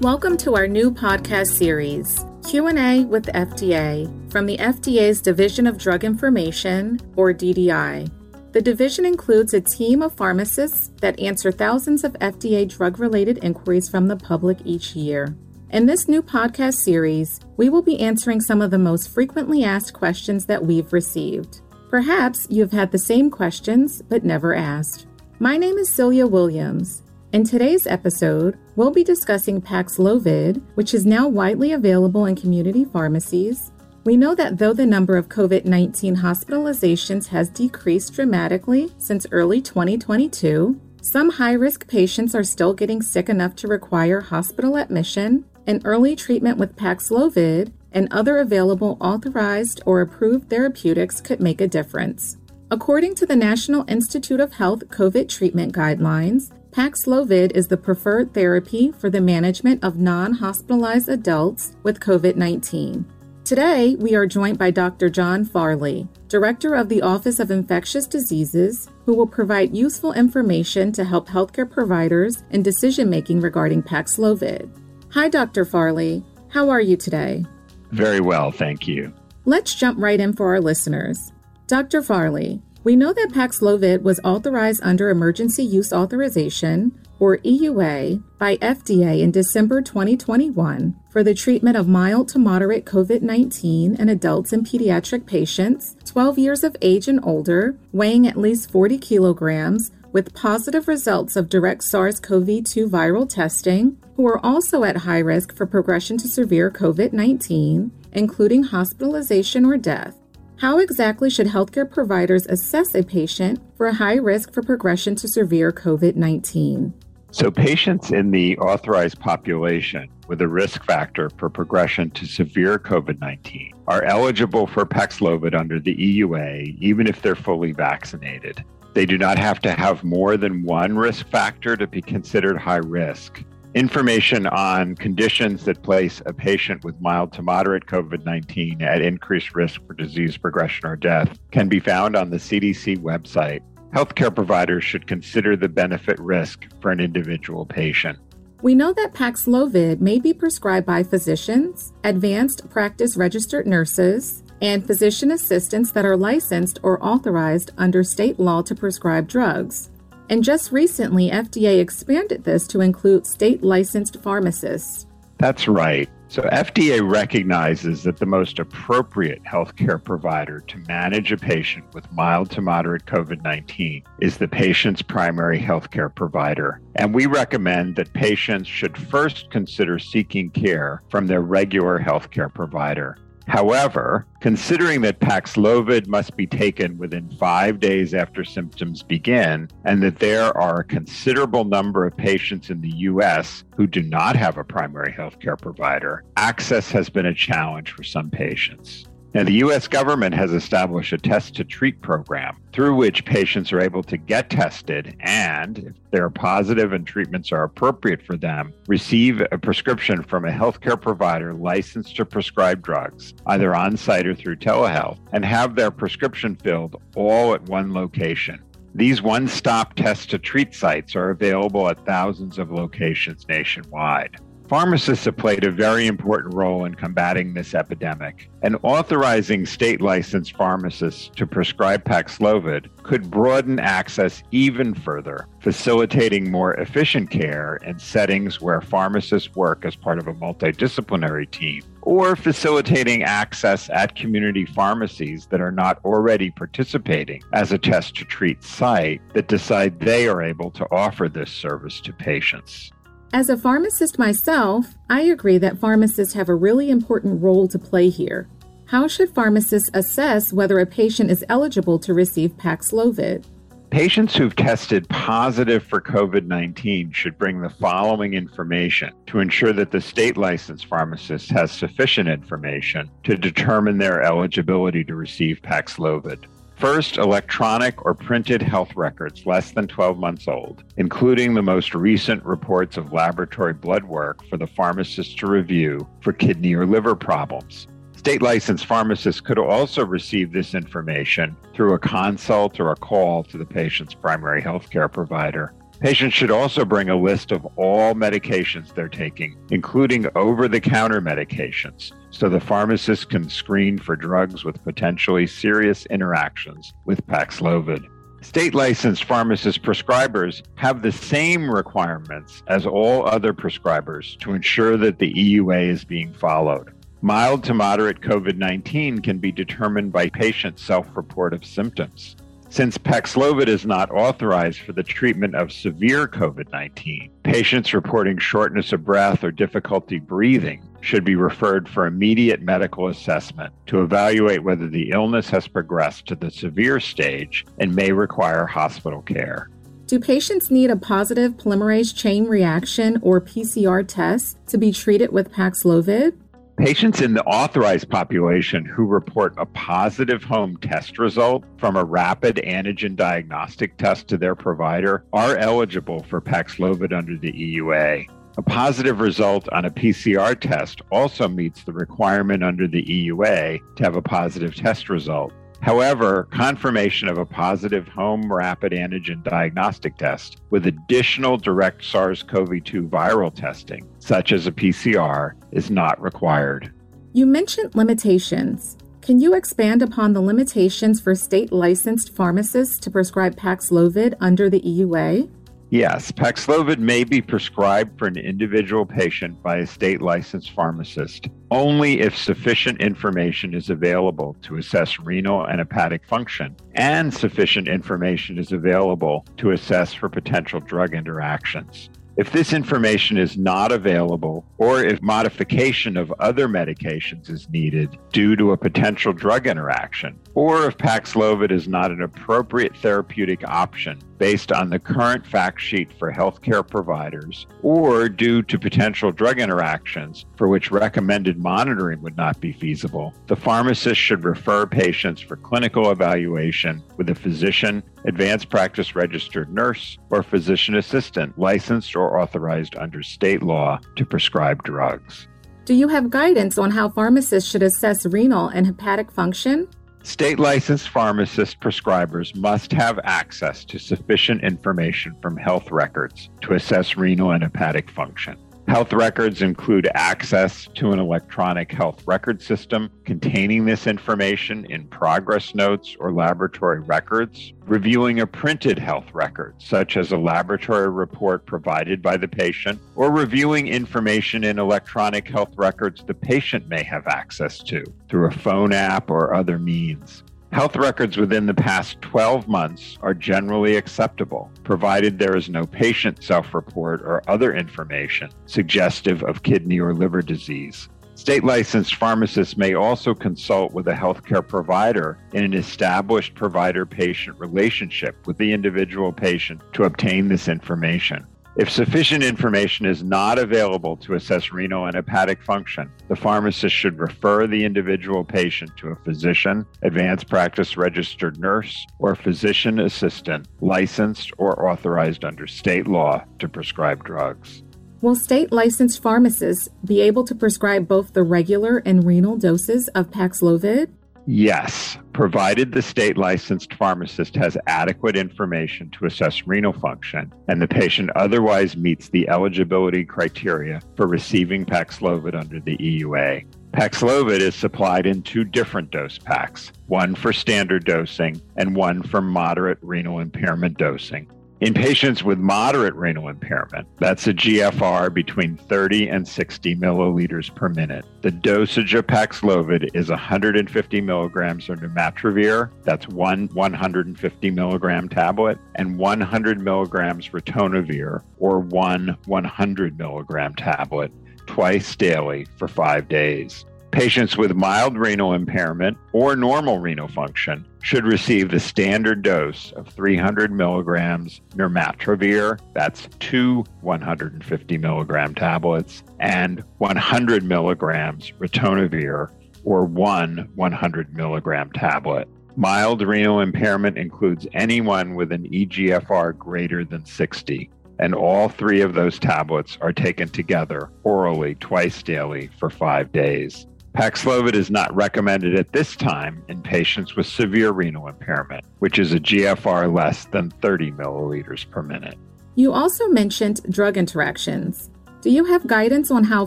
Welcome to our new podcast series, Q&A with FDA, from the FDA's Division of Drug Information, or DDI. The division includes a team of pharmacists that answer thousands of FDA drug-related inquiries from the public each year. In this new podcast series, we will be answering some of the most frequently asked questions that we've received. Perhaps you've had the same questions but never asked. My name is Celia Williams. In today's episode, we'll be discussing Paxlovid, which is now widely available in community pharmacies. We know that though the number of COVID 19 hospitalizations has decreased dramatically since early 2022, some high risk patients are still getting sick enough to require hospital admission, and early treatment with Paxlovid and other available authorized or approved therapeutics could make a difference. According to the National Institute of Health COVID treatment guidelines, Paxlovid is the preferred therapy for the management of non hospitalized adults with COVID 19. Today, we are joined by Dr. John Farley, Director of the Office of Infectious Diseases, who will provide useful information to help healthcare providers in decision making regarding Paxlovid. Hi, Dr. Farley. How are you today? Very well, thank you. Let's jump right in for our listeners. Dr. Farley, we know that Paxlovid was authorized under Emergency Use Authorization, or EUA, by FDA in December 2021 for the treatment of mild to moderate COVID 19 in adults and pediatric patients 12 years of age and older, weighing at least 40 kilograms, with positive results of direct SARS CoV 2 viral testing, who are also at high risk for progression to severe COVID 19, including hospitalization or death. How exactly should healthcare providers assess a patient for a high risk for progression to severe COVID 19? So, patients in the authorized population with a risk factor for progression to severe COVID 19 are eligible for Paxlovid under the EUA, even if they're fully vaccinated. They do not have to have more than one risk factor to be considered high risk. Information on conditions that place a patient with mild to moderate COVID 19 at increased risk for disease progression or death can be found on the CDC website. Healthcare providers should consider the benefit risk for an individual patient. We know that Paxlovid may be prescribed by physicians, advanced practice registered nurses, and physician assistants that are licensed or authorized under state law to prescribe drugs. And just recently, FDA expanded this to include state licensed pharmacists. That's right. So, FDA recognizes that the most appropriate healthcare provider to manage a patient with mild to moderate COVID 19 is the patient's primary healthcare provider. And we recommend that patients should first consider seeking care from their regular healthcare provider. However, considering that Paxlovid must be taken within five days after symptoms begin, and that there are a considerable number of patients in the U.S. who do not have a primary healthcare provider, access has been a challenge for some patients. Now, the U.S. government has established a test to treat program through which patients are able to get tested and, if they're positive and treatments are appropriate for them, receive a prescription from a healthcare provider licensed to prescribe drugs, either on site or through telehealth, and have their prescription filled all at one location. These one stop test to treat sites are available at thousands of locations nationwide. Pharmacists have played a very important role in combating this epidemic, and authorizing state licensed pharmacists to prescribe Paxlovid could broaden access even further, facilitating more efficient care in settings where pharmacists work as part of a multidisciplinary team, or facilitating access at community pharmacies that are not already participating as a test to treat site that decide they are able to offer this service to patients. As a pharmacist myself, I agree that pharmacists have a really important role to play here. How should pharmacists assess whether a patient is eligible to receive Paxlovid? Patients who've tested positive for COVID 19 should bring the following information to ensure that the state licensed pharmacist has sufficient information to determine their eligibility to receive Paxlovid. First, electronic or printed health records less than 12 months old, including the most recent reports of laboratory blood work for the pharmacist to review for kidney or liver problems. State licensed pharmacists could also receive this information through a consult or a call to the patient's primary healthcare provider. Patients should also bring a list of all medications they're taking, including over the counter medications, so the pharmacist can screen for drugs with potentially serious interactions with Paxlovid. State licensed pharmacist prescribers have the same requirements as all other prescribers to ensure that the EUA is being followed. Mild to moderate COVID 19 can be determined by patient self report of symptoms. Since Paxlovid is not authorized for the treatment of severe COVID 19, patients reporting shortness of breath or difficulty breathing should be referred for immediate medical assessment to evaluate whether the illness has progressed to the severe stage and may require hospital care. Do patients need a positive polymerase chain reaction or PCR test to be treated with Paxlovid? Patients in the authorized population who report a positive home test result from a rapid antigen diagnostic test to their provider are eligible for Paxlovid under the EUA. A positive result on a PCR test also meets the requirement under the EUA to have a positive test result. However, confirmation of a positive home rapid antigen diagnostic test with additional direct SARS CoV 2 viral testing, such as a PCR, is not required. You mentioned limitations. Can you expand upon the limitations for state licensed pharmacists to prescribe Paxlovid under the EUA? Yes, Paxlovid may be prescribed for an individual patient by a state licensed pharmacist only if sufficient information is available to assess renal and hepatic function and sufficient information is available to assess for potential drug interactions. If this information is not available, or if modification of other medications is needed due to a potential drug interaction, or if Paxlovid is not an appropriate therapeutic option based on the current fact sheet for healthcare providers, or due to potential drug interactions for which recommended monitoring would not be feasible, the pharmacist should refer patients for clinical evaluation with a physician, advanced practice registered nurse, or physician assistant licensed or authorized under state law to prescribe drugs. Do you have guidance on how pharmacists should assess renal and hepatic function? State licensed pharmacist prescribers must have access to sufficient information from health records to assess renal and hepatic function. Health records include access to an electronic health record system containing this information in progress notes or laboratory records, reviewing a printed health record, such as a laboratory report provided by the patient, or reviewing information in electronic health records the patient may have access to through a phone app or other means. Health records within the past 12 months are generally acceptable, provided there is no patient self report or other information suggestive of kidney or liver disease. State licensed pharmacists may also consult with a healthcare provider in an established provider patient relationship with the individual patient to obtain this information. If sufficient information is not available to assess renal and hepatic function, the pharmacist should refer the individual patient to a physician, advanced practice registered nurse, or physician assistant licensed or authorized under state law to prescribe drugs. Will state licensed pharmacists be able to prescribe both the regular and renal doses of Paxlovid? Yes, provided the state licensed pharmacist has adequate information to assess renal function and the patient otherwise meets the eligibility criteria for receiving Paxlovid under the EUA. Paxlovid is supplied in two different dose packs, one for standard dosing and one for moderate renal impairment dosing. In patients with moderate renal impairment, that's a GFR between 30 and 60 milliliters per minute. The dosage of Paxlovid is 150 milligrams of nirmatrelvir, that's one 150 milligram tablet, and 100 milligrams ritonavir, or one 100 milligram tablet, twice daily for five days. Patients with mild renal impairment or normal renal function should receive the standard dose of 300 milligrams nirmatrelvir, that's two 150 milligram tablets, and 100 milligrams ritonavir, or one 100 milligram tablet. Mild renal impairment includes anyone with an EGFR greater than 60 and all three of those tablets are taken together orally twice daily for five days. Paxlovid is not recommended at this time in patients with severe renal impairment, which is a GFR less than 30 milliliters per minute. You also mentioned drug interactions. Do you have guidance on how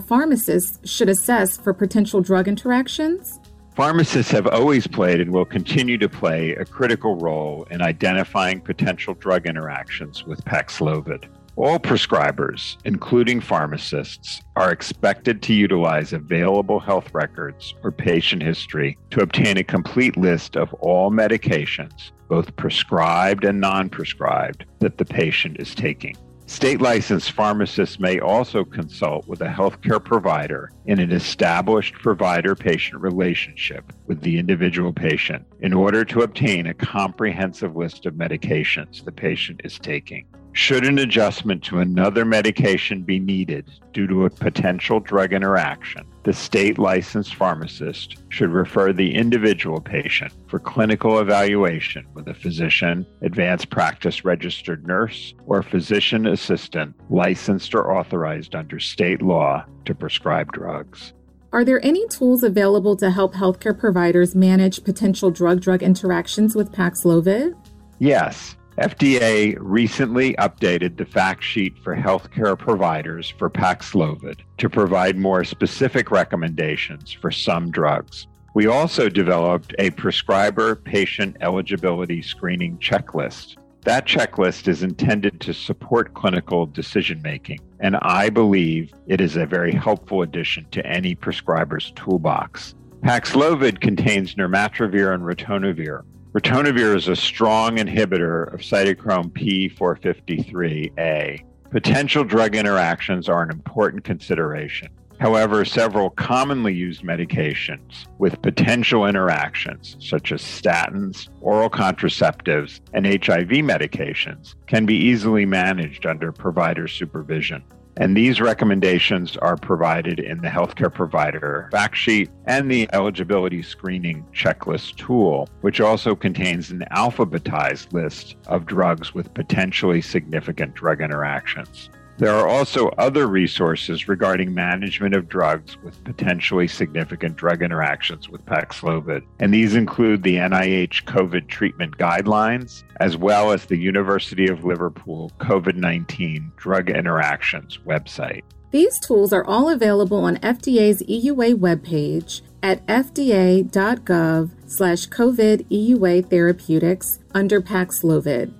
pharmacists should assess for potential drug interactions? Pharmacists have always played and will continue to play a critical role in identifying potential drug interactions with Paxlovid. All prescribers, including pharmacists, are expected to utilize available health records or patient history to obtain a complete list of all medications, both prescribed and non prescribed, that the patient is taking. State licensed pharmacists may also consult with a healthcare provider in an established provider patient relationship with the individual patient in order to obtain a comprehensive list of medications the patient is taking. Should an adjustment to another medication be needed due to a potential drug interaction, the state licensed pharmacist should refer the individual patient for clinical evaluation with a physician, advanced practice registered nurse, or physician assistant licensed or authorized under state law to prescribe drugs. Are there any tools available to help healthcare providers manage potential drug drug interactions with Paxlovid? Yes. FDA recently updated the fact sheet for healthcare providers for Paxlovid to provide more specific recommendations for some drugs. We also developed a prescriber patient eligibility screening checklist. That checklist is intended to support clinical decision making, and I believe it is a very helpful addition to any prescriber's toolbox. Paxlovid contains nirmatrelvir and ritonavir, Ritonavir is a strong inhibitor of cytochrome P453A. Potential drug interactions are an important consideration. However, several commonly used medications with potential interactions, such as statins, oral contraceptives, and HIV medications, can be easily managed under provider supervision. And these recommendations are provided in the healthcare provider fact sheet and the eligibility screening checklist tool, which also contains an alphabetized list of drugs with potentially significant drug interactions. There are also other resources regarding management of drugs with potentially significant drug interactions with Paxlovid, and these include the NIH COVID treatment guidelines, as well as the University of Liverpool COVID 19 drug interactions website. These tools are all available on FDA's EUA webpage at fda.gov slash COVID EUA therapeutics under Paxlovid.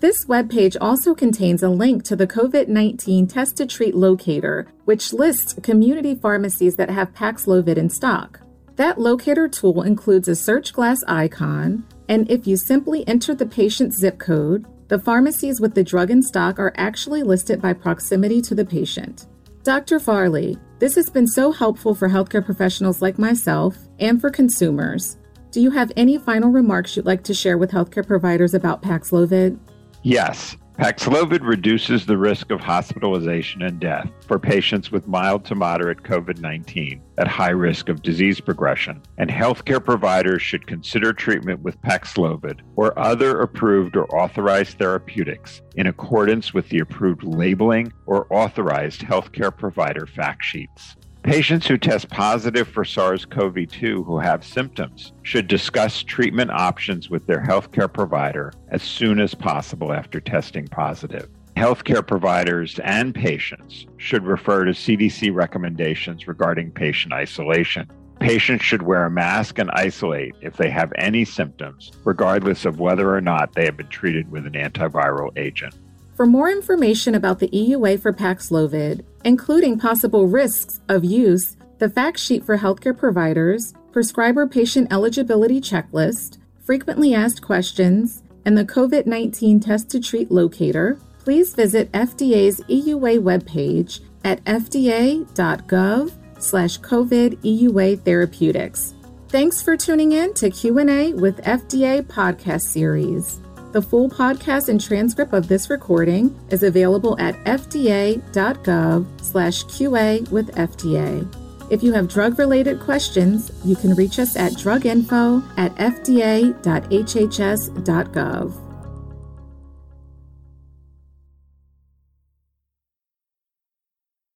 This webpage also contains a link to the COVID 19 Test to Treat locator, which lists community pharmacies that have Paxlovid in stock. That locator tool includes a search glass icon, and if you simply enter the patient's zip code, the pharmacies with the drug in stock are actually listed by proximity to the patient. Dr. Farley, this has been so helpful for healthcare professionals like myself and for consumers. Do you have any final remarks you'd like to share with healthcare providers about Paxlovid? Yes. Paxlovid reduces the risk of hospitalization and death for patients with mild to moderate COVID 19 at high risk of disease progression, and healthcare providers should consider treatment with Paxlovid or other approved or authorized therapeutics in accordance with the approved labeling or authorized healthcare provider fact sheets. Patients who test positive for SARS CoV 2 who have symptoms should discuss treatment options with their healthcare provider as soon as possible after testing positive. Healthcare providers and patients should refer to CDC recommendations regarding patient isolation. Patients should wear a mask and isolate if they have any symptoms, regardless of whether or not they have been treated with an antiviral agent. For more information about the EUA for Paxlovid, including possible risks of use, the fact sheet for healthcare providers, prescriber patient eligibility checklist, frequently asked questions, and the COVID 19 test to treat locator, please visit FDA's EUA webpage at fda.gov slash COVID EUA therapeutics. Thanks for tuning in to Q&A with FDA podcast series. The full podcast and transcript of this recording is available at fda.gov slash QA with FDA. If you have drug-related questions, you can reach us at druginfo at fda.hhs.gov.